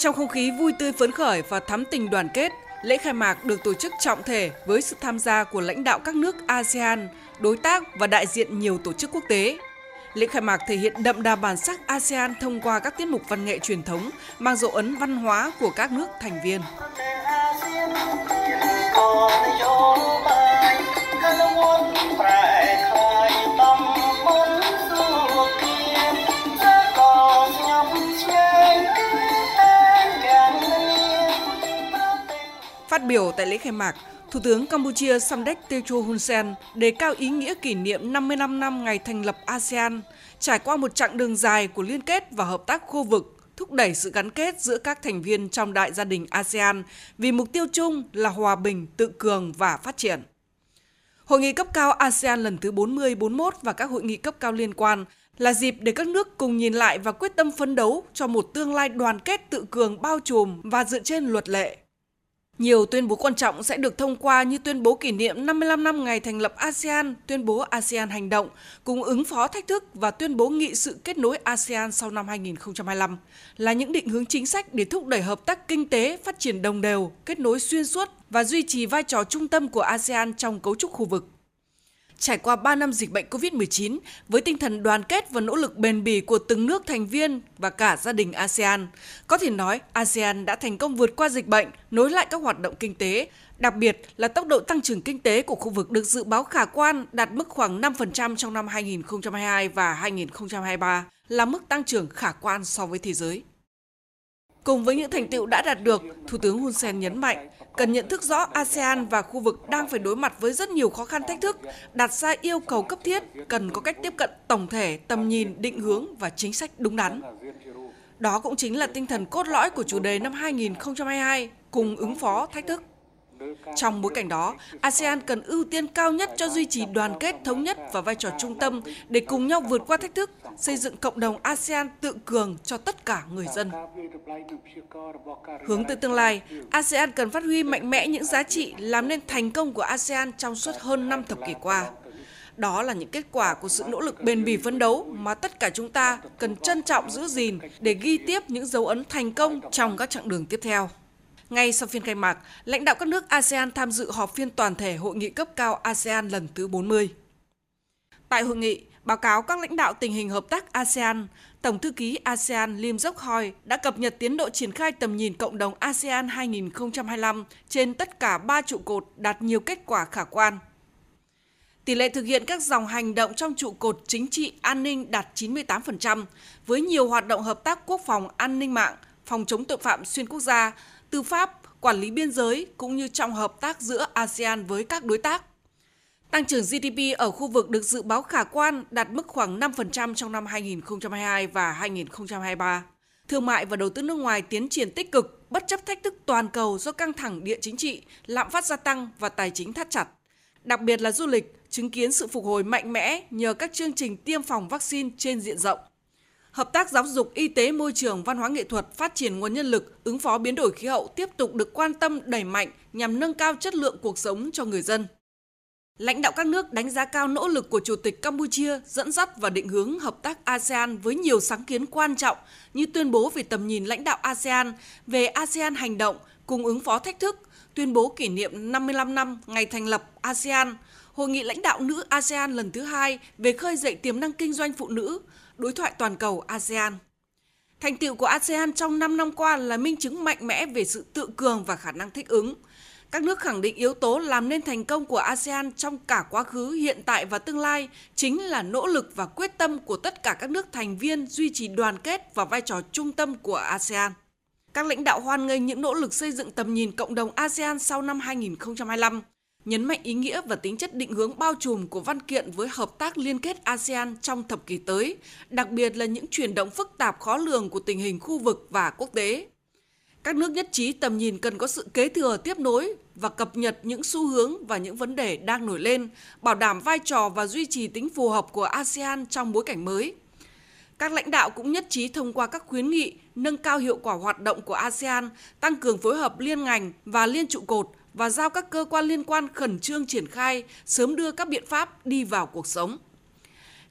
Trong không khí vui tươi phấn khởi và thắm tình đoàn kết, lễ khai mạc được tổ chức trọng thể với sự tham gia của lãnh đạo các nước ASEAN, đối tác và đại diện nhiều tổ chức quốc tế. Lễ khai mạc thể hiện đậm đà bản sắc ASEAN thông qua các tiết mục văn nghệ truyền thống mang dấu ấn văn hóa của các nước thành viên. Phát biểu tại lễ khai mạc, Thủ tướng Campuchia Samdech Techo Hun Sen đề cao ý nghĩa kỷ niệm 55 năm ngày thành lập ASEAN, trải qua một chặng đường dài của liên kết và hợp tác khu vực, thúc đẩy sự gắn kết giữa các thành viên trong đại gia đình ASEAN vì mục tiêu chung là hòa bình, tự cường và phát triển. Hội nghị cấp cao ASEAN lần thứ 40-41 và các hội nghị cấp cao liên quan là dịp để các nước cùng nhìn lại và quyết tâm phấn đấu cho một tương lai đoàn kết tự cường bao trùm và dựa trên luật lệ, nhiều tuyên bố quan trọng sẽ được thông qua như tuyên bố kỷ niệm 55 năm ngày thành lập ASEAN, tuyên bố ASEAN hành động, cùng ứng phó thách thức và tuyên bố nghị sự kết nối ASEAN sau năm 2025 là những định hướng chính sách để thúc đẩy hợp tác kinh tế phát triển đồng đều, kết nối xuyên suốt và duy trì vai trò trung tâm của ASEAN trong cấu trúc khu vực. Trải qua 3 năm dịch bệnh COVID-19, với tinh thần đoàn kết và nỗ lực bền bỉ của từng nước thành viên và cả gia đình ASEAN, có thể nói ASEAN đã thành công vượt qua dịch bệnh, nối lại các hoạt động kinh tế, đặc biệt là tốc độ tăng trưởng kinh tế của khu vực được dự báo khả quan đạt mức khoảng 5% trong năm 2022 và 2023, là mức tăng trưởng khả quan so với thế giới. Cùng với những thành tựu đã đạt được, Thủ tướng Hun Sen nhấn mạnh, cần nhận thức rõ ASEAN và khu vực đang phải đối mặt với rất nhiều khó khăn thách thức, đặt ra yêu cầu cấp thiết, cần có cách tiếp cận tổng thể, tầm nhìn, định hướng và chính sách đúng đắn. Đó cũng chính là tinh thần cốt lõi của chủ đề năm 2022, cùng ứng phó thách thức. Trong bối cảnh đó, ASEAN cần ưu tiên cao nhất cho duy trì đoàn kết thống nhất và vai trò trung tâm để cùng nhau vượt qua thách thức, xây dựng cộng đồng ASEAN tự cường cho tất cả người dân. Hướng tới tương lai, ASEAN cần phát huy mạnh mẽ những giá trị làm nên thành công của ASEAN trong suốt hơn 5 thập kỷ qua. Đó là những kết quả của sự nỗ lực bền bỉ phấn đấu mà tất cả chúng ta cần trân trọng giữ gìn để ghi tiếp những dấu ấn thành công trong các chặng đường tiếp theo. Ngay sau phiên khai mạc, lãnh đạo các nước ASEAN tham dự họp phiên toàn thể hội nghị cấp cao ASEAN lần thứ 40. Tại hội nghị, báo cáo các lãnh đạo tình hình hợp tác ASEAN, Tổng thư ký ASEAN Lim Dốc Hoi đã cập nhật tiến độ triển khai tầm nhìn cộng đồng ASEAN 2025 trên tất cả ba trụ cột đạt nhiều kết quả khả quan. Tỷ lệ thực hiện các dòng hành động trong trụ cột chính trị an ninh đạt 98%, với nhiều hoạt động hợp tác quốc phòng an ninh mạng, phòng chống tội phạm xuyên quốc gia, tư pháp, quản lý biên giới cũng như trong hợp tác giữa ASEAN với các đối tác. Tăng trưởng GDP ở khu vực được dự báo khả quan đạt mức khoảng 5% trong năm 2022 và 2023. Thương mại và đầu tư nước ngoài tiến triển tích cực bất chấp thách thức toàn cầu do căng thẳng địa chính trị, lạm phát gia tăng và tài chính thắt chặt. Đặc biệt là du lịch chứng kiến sự phục hồi mạnh mẽ nhờ các chương trình tiêm phòng vaccine trên diện rộng. Hợp tác giáo dục, y tế, môi trường, văn hóa nghệ thuật, phát triển nguồn nhân lực, ứng phó biến đổi khí hậu tiếp tục được quan tâm đẩy mạnh nhằm nâng cao chất lượng cuộc sống cho người dân. Lãnh đạo các nước đánh giá cao nỗ lực của Chủ tịch Campuchia dẫn dắt và định hướng hợp tác ASEAN với nhiều sáng kiến quan trọng như tuyên bố về tầm nhìn lãnh đạo ASEAN về ASEAN hành động cùng ứng phó thách thức, tuyên bố kỷ niệm 55 năm ngày thành lập ASEAN, hội nghị lãnh đạo nữ ASEAN lần thứ hai về khơi dậy tiềm năng kinh doanh phụ nữ, đối thoại toàn cầu ASEAN. Thành tựu của ASEAN trong 5 năm qua là minh chứng mạnh mẽ về sự tự cường và khả năng thích ứng. Các nước khẳng định yếu tố làm nên thành công của ASEAN trong cả quá khứ, hiện tại và tương lai chính là nỗ lực và quyết tâm của tất cả các nước thành viên duy trì đoàn kết và vai trò trung tâm của ASEAN. Các lãnh đạo hoan nghênh những nỗ lực xây dựng tầm nhìn cộng đồng ASEAN sau năm 2025, nhấn mạnh ý nghĩa và tính chất định hướng bao trùm của văn kiện với hợp tác liên kết ASEAN trong thập kỷ tới, đặc biệt là những chuyển động phức tạp khó lường của tình hình khu vực và quốc tế. Các nước nhất trí tầm nhìn cần có sự kế thừa tiếp nối và cập nhật những xu hướng và những vấn đề đang nổi lên, bảo đảm vai trò và duy trì tính phù hợp của ASEAN trong bối cảnh mới. Các lãnh đạo cũng nhất trí thông qua các khuyến nghị nâng cao hiệu quả hoạt động của ASEAN, tăng cường phối hợp liên ngành và liên trụ cột và giao các cơ quan liên quan khẩn trương triển khai, sớm đưa các biện pháp đi vào cuộc sống.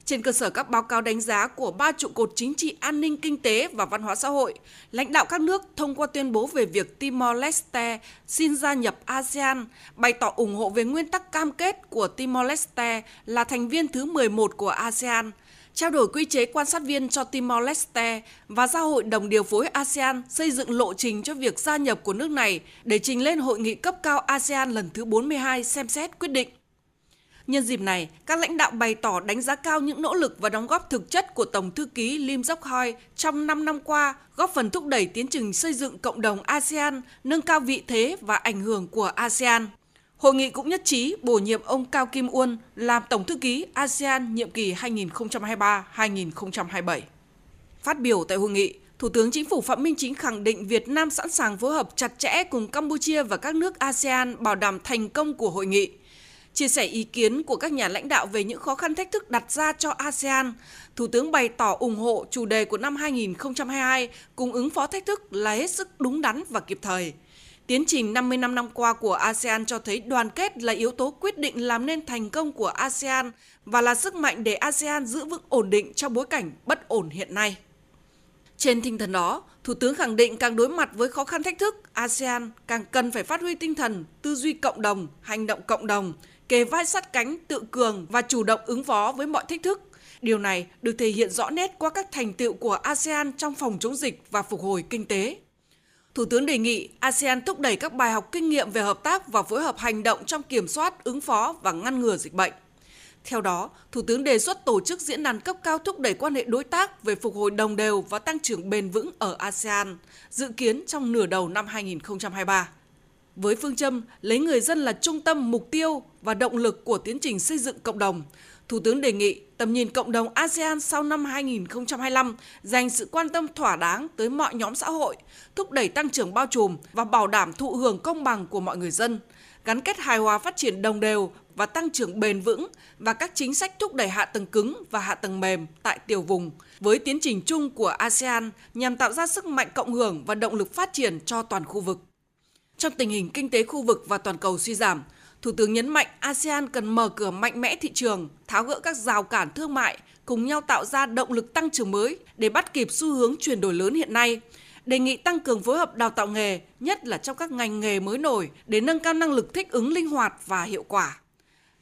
Trên cơ sở các báo cáo đánh giá của ba trụ cột chính trị an ninh kinh tế và văn hóa xã hội, lãnh đạo các nước thông qua tuyên bố về việc Timor-Leste xin gia nhập ASEAN, bày tỏ ủng hộ về nguyên tắc cam kết của Timor-Leste là thành viên thứ 11 của ASEAN, trao đổi quy chế quan sát viên cho Timor-Leste và giao hội đồng điều phối ASEAN xây dựng lộ trình cho việc gia nhập của nước này để trình lên hội nghị cấp cao ASEAN lần thứ 42 xem xét quyết định. Nhân dịp này, các lãnh đạo bày tỏ đánh giá cao những nỗ lực và đóng góp thực chất của Tổng thư ký Lim Dok Hoi trong 5 năm qua, góp phần thúc đẩy tiến trình xây dựng cộng đồng ASEAN, nâng cao vị thế và ảnh hưởng của ASEAN. Hội nghị cũng nhất trí bổ nhiệm ông Cao Kim Uân làm Tổng thư ký ASEAN nhiệm kỳ 2023-2027. Phát biểu tại hội nghị, Thủ tướng Chính phủ Phạm Minh Chính khẳng định Việt Nam sẵn sàng phối hợp chặt chẽ cùng Campuchia và các nước ASEAN bảo đảm thành công của hội nghị. Chia sẻ ý kiến của các nhà lãnh đạo về những khó khăn thách thức đặt ra cho ASEAN, Thủ tướng bày tỏ ủng hộ chủ đề của năm 2022 cùng ứng phó thách thức là hết sức đúng đắn và kịp thời. Tiến trình 55 năm qua của ASEAN cho thấy đoàn kết là yếu tố quyết định làm nên thành công của ASEAN và là sức mạnh để ASEAN giữ vững ổn định trong bối cảnh bất ổn hiện nay. Trên tinh thần đó, Thủ tướng khẳng định càng đối mặt với khó khăn thách thức, ASEAN càng cần phải phát huy tinh thần tư duy cộng đồng, hành động cộng đồng, kề vai sát cánh, tự cường và chủ động ứng phó với mọi thách thức. Điều này được thể hiện rõ nét qua các thành tựu của ASEAN trong phòng chống dịch và phục hồi kinh tế. Thủ tướng đề nghị ASEAN thúc đẩy các bài học kinh nghiệm về hợp tác và phối hợp hành động trong kiểm soát, ứng phó và ngăn ngừa dịch bệnh. Theo đó, Thủ tướng đề xuất tổ chức diễn đàn cấp cao thúc đẩy quan hệ đối tác về phục hồi đồng đều và tăng trưởng bền vững ở ASEAN, dự kiến trong nửa đầu năm 2023. Với phương châm lấy người dân là trung tâm mục tiêu và động lực của tiến trình xây dựng cộng đồng, Thủ tướng đề nghị tầm nhìn cộng đồng ASEAN sau năm 2025 dành sự quan tâm thỏa đáng tới mọi nhóm xã hội, thúc đẩy tăng trưởng bao trùm và bảo đảm thụ hưởng công bằng của mọi người dân, gắn kết hài hòa phát triển đồng đều và tăng trưởng bền vững và các chính sách thúc đẩy hạ tầng cứng và hạ tầng mềm tại tiểu vùng với tiến trình chung của ASEAN nhằm tạo ra sức mạnh cộng hưởng và động lực phát triển cho toàn khu vực. Trong tình hình kinh tế khu vực và toàn cầu suy giảm, Thủ tướng nhấn mạnh ASEAN cần mở cửa mạnh mẽ thị trường, tháo gỡ các rào cản thương mại, cùng nhau tạo ra động lực tăng trưởng mới để bắt kịp xu hướng chuyển đổi lớn hiện nay. Đề nghị tăng cường phối hợp đào tạo nghề, nhất là trong các ngành nghề mới nổi để nâng cao năng lực thích ứng linh hoạt và hiệu quả.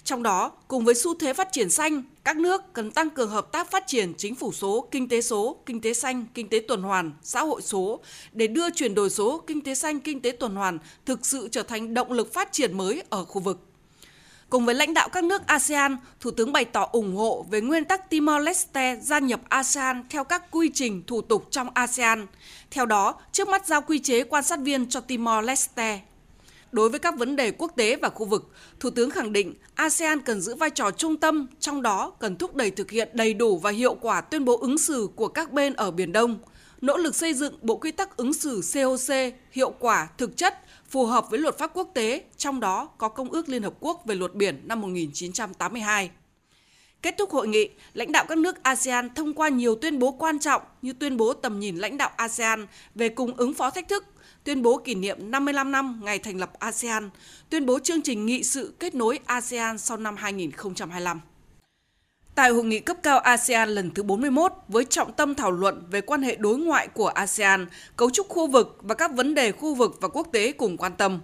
Trong đó, cùng với xu thế phát triển xanh, các nước cần tăng cường hợp tác phát triển chính phủ số, kinh tế số, kinh tế xanh, kinh tế tuần hoàn, xã hội số để đưa chuyển đổi số, kinh tế xanh, kinh tế tuần hoàn thực sự trở thành động lực phát triển mới ở khu vực. Cùng với lãnh đạo các nước ASEAN, Thủ tướng bày tỏ ủng hộ về nguyên tắc Timor-Leste gia nhập ASEAN theo các quy trình thủ tục trong ASEAN. Theo đó, trước mắt giao quy chế quan sát viên cho Timor-Leste. Đối với các vấn đề quốc tế và khu vực, Thủ tướng khẳng định ASEAN cần giữ vai trò trung tâm, trong đó cần thúc đẩy thực hiện đầy đủ và hiệu quả tuyên bố ứng xử của các bên ở Biển Đông, nỗ lực xây dựng bộ quy tắc ứng xử COC hiệu quả, thực chất, phù hợp với luật pháp quốc tế, trong đó có Công ước Liên Hợp Quốc về luật biển năm 1982. Kết thúc hội nghị, lãnh đạo các nước ASEAN thông qua nhiều tuyên bố quan trọng như tuyên bố tầm nhìn lãnh đạo ASEAN về cùng ứng phó thách thức, tuyên bố kỷ niệm 55 năm ngày thành lập ASEAN, tuyên bố chương trình nghị sự kết nối ASEAN sau năm 2025. Tại hội nghị cấp cao ASEAN lần thứ 41 với trọng tâm thảo luận về quan hệ đối ngoại của ASEAN, cấu trúc khu vực và các vấn đề khu vực và quốc tế cùng quan tâm.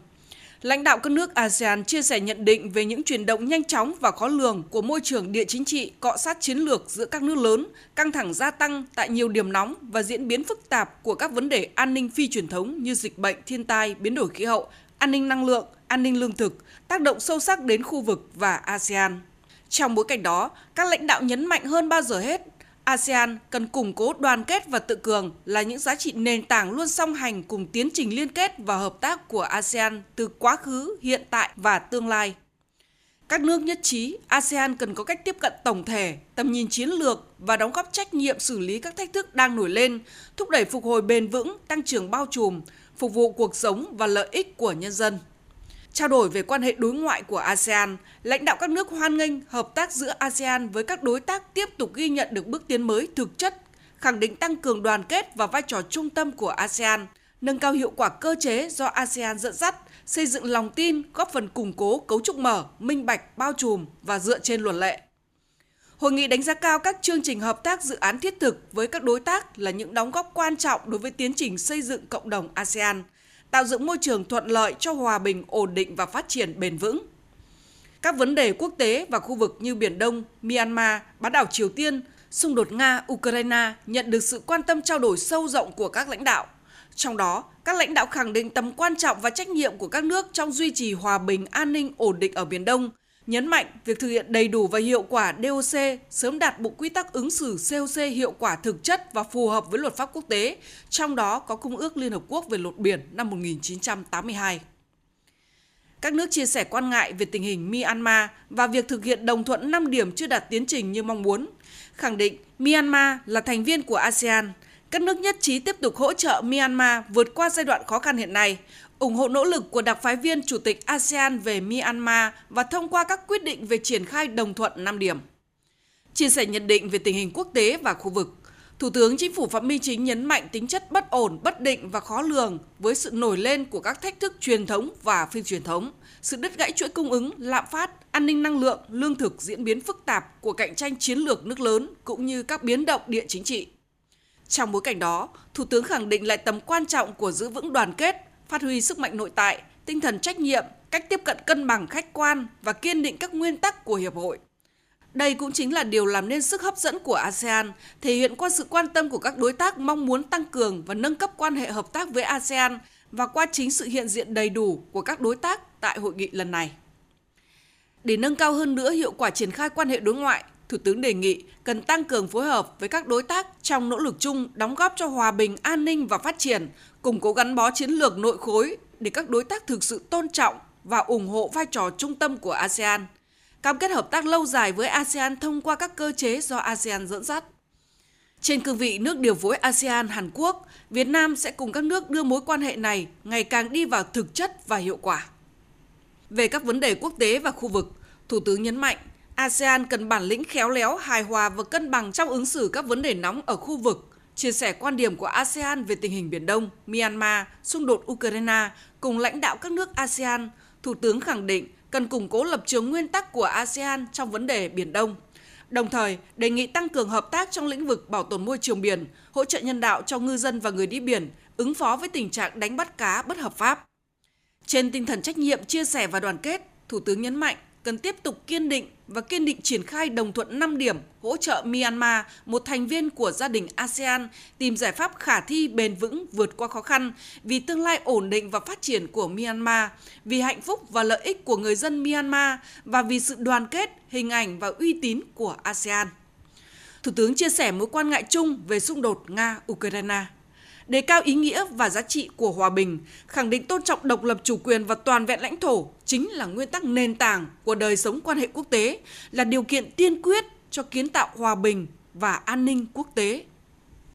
Lãnh đạo các nước ASEAN chia sẻ nhận định về những chuyển động nhanh chóng và khó lường của môi trường địa chính trị cọ sát chiến lược giữa các nước lớn, căng thẳng gia tăng tại nhiều điểm nóng và diễn biến phức tạp của các vấn đề an ninh phi truyền thống như dịch bệnh, thiên tai, biến đổi khí hậu, an ninh năng lượng, an ninh lương thực, tác động sâu sắc đến khu vực và ASEAN. Trong bối cảnh đó, các lãnh đạo nhấn mạnh hơn bao giờ hết, ASEAN cần củng cố đoàn kết và tự cường là những giá trị nền tảng luôn song hành cùng tiến trình liên kết và hợp tác của ASEAN từ quá khứ, hiện tại và tương lai. Các nước nhất trí ASEAN cần có cách tiếp cận tổng thể, tầm nhìn chiến lược và đóng góp trách nhiệm xử lý các thách thức đang nổi lên, thúc đẩy phục hồi bền vững, tăng trưởng bao trùm, phục vụ cuộc sống và lợi ích của nhân dân. Trao đổi về quan hệ đối ngoại của ASEAN, lãnh đạo các nước hoan nghênh hợp tác giữa ASEAN với các đối tác tiếp tục ghi nhận được bước tiến mới thực chất, khẳng định tăng cường đoàn kết và vai trò trung tâm của ASEAN, nâng cao hiệu quả cơ chế do ASEAN dẫn dắt, xây dựng lòng tin, góp phần củng cố cấu trúc mở, minh bạch, bao trùm và dựa trên luật lệ. Hội nghị đánh giá cao các chương trình hợp tác dự án thiết thực với các đối tác là những đóng góp quan trọng đối với tiến trình xây dựng cộng đồng ASEAN, tạo dựng môi trường thuận lợi cho hòa bình, ổn định và phát triển bền vững. Các vấn đề quốc tế và khu vực như Biển Đông, Myanmar, bán đảo Triều Tiên, xung đột Nga-Ukraine nhận được sự quan tâm trao đổi sâu rộng của các lãnh đạo. Trong đó, các lãnh đạo khẳng định tầm quan trọng và trách nhiệm của các nước trong duy trì hòa bình, an ninh, ổn định ở Biển Đông, nhấn mạnh việc thực hiện đầy đủ và hiệu quả DOC sớm đạt bộ quy tắc ứng xử COC hiệu quả thực chất và phù hợp với luật pháp quốc tế, trong đó có Công ước Liên Hợp Quốc về luật biển năm 1982. Các nước chia sẻ quan ngại về tình hình Myanmar và việc thực hiện đồng thuận 5 điểm chưa đạt tiến trình như mong muốn, khẳng định Myanmar là thành viên của ASEAN. Các nước nhất trí tiếp tục hỗ trợ Myanmar vượt qua giai đoạn khó khăn hiện nay, ủng hộ nỗ lực của đặc phái viên Chủ tịch ASEAN về Myanmar và thông qua các quyết định về triển khai đồng thuận 5 điểm. Chia sẻ nhận định về tình hình quốc tế và khu vực, Thủ tướng Chính phủ Phạm Minh Chính nhấn mạnh tính chất bất ổn, bất định và khó lường với sự nổi lên của các thách thức truyền thống và phi truyền thống, sự đứt gãy chuỗi cung ứng, lạm phát, an ninh năng lượng, lương thực diễn biến phức tạp của cạnh tranh chiến lược nước lớn cũng như các biến động địa chính trị. Trong bối cảnh đó, Thủ tướng khẳng định lại tầm quan trọng của giữ vững đoàn kết, phát huy sức mạnh nội tại, tinh thần trách nhiệm, cách tiếp cận cân bằng khách quan và kiên định các nguyên tắc của hiệp hội. Đây cũng chính là điều làm nên sức hấp dẫn của ASEAN, thể hiện qua sự quan tâm của các đối tác mong muốn tăng cường và nâng cấp quan hệ hợp tác với ASEAN và qua chính sự hiện diện đầy đủ của các đối tác tại hội nghị lần này. Để nâng cao hơn nữa hiệu quả triển khai quan hệ đối ngoại, Thủ tướng đề nghị cần tăng cường phối hợp với các đối tác trong nỗ lực chung đóng góp cho hòa bình, an ninh và phát triển, củng cố gắn bó chiến lược nội khối để các đối tác thực sự tôn trọng và ủng hộ vai trò trung tâm của ASEAN, cam kết hợp tác lâu dài với ASEAN thông qua các cơ chế do ASEAN dẫn dắt. Trên cương vị nước điều phối ASEAN Hàn Quốc, Việt Nam sẽ cùng các nước đưa mối quan hệ này ngày càng đi vào thực chất và hiệu quả. Về các vấn đề quốc tế và khu vực, Thủ tướng nhấn mạnh ASEAN cần bản lĩnh khéo léo, hài hòa và cân bằng trong ứng xử các vấn đề nóng ở khu vực, chia sẻ quan điểm của ASEAN về tình hình Biển Đông, Myanmar, xung đột Ukraine cùng lãnh đạo các nước ASEAN, Thủ tướng khẳng định cần củng cố lập trường nguyên tắc của ASEAN trong vấn đề Biển Đông. Đồng thời, đề nghị tăng cường hợp tác trong lĩnh vực bảo tồn môi trường biển, hỗ trợ nhân đạo cho ngư dân và người đi biển, ứng phó với tình trạng đánh bắt cá bất hợp pháp. Trên tinh thần trách nhiệm, chia sẻ và đoàn kết, Thủ tướng nhấn mạnh cần tiếp tục kiên định và kiên định triển khai đồng thuận 5 điểm hỗ trợ Myanmar, một thành viên của gia đình ASEAN, tìm giải pháp khả thi bền vững vượt qua khó khăn vì tương lai ổn định và phát triển của Myanmar, vì hạnh phúc và lợi ích của người dân Myanmar và vì sự đoàn kết, hình ảnh và uy tín của ASEAN. Thủ tướng chia sẻ mối quan ngại chung về xung đột Nga-Ukraine đề cao ý nghĩa và giá trị của hòa bình, khẳng định tôn trọng độc lập chủ quyền và toàn vẹn lãnh thổ chính là nguyên tắc nền tảng của đời sống quan hệ quốc tế, là điều kiện tiên quyết cho kiến tạo hòa bình và an ninh quốc tế.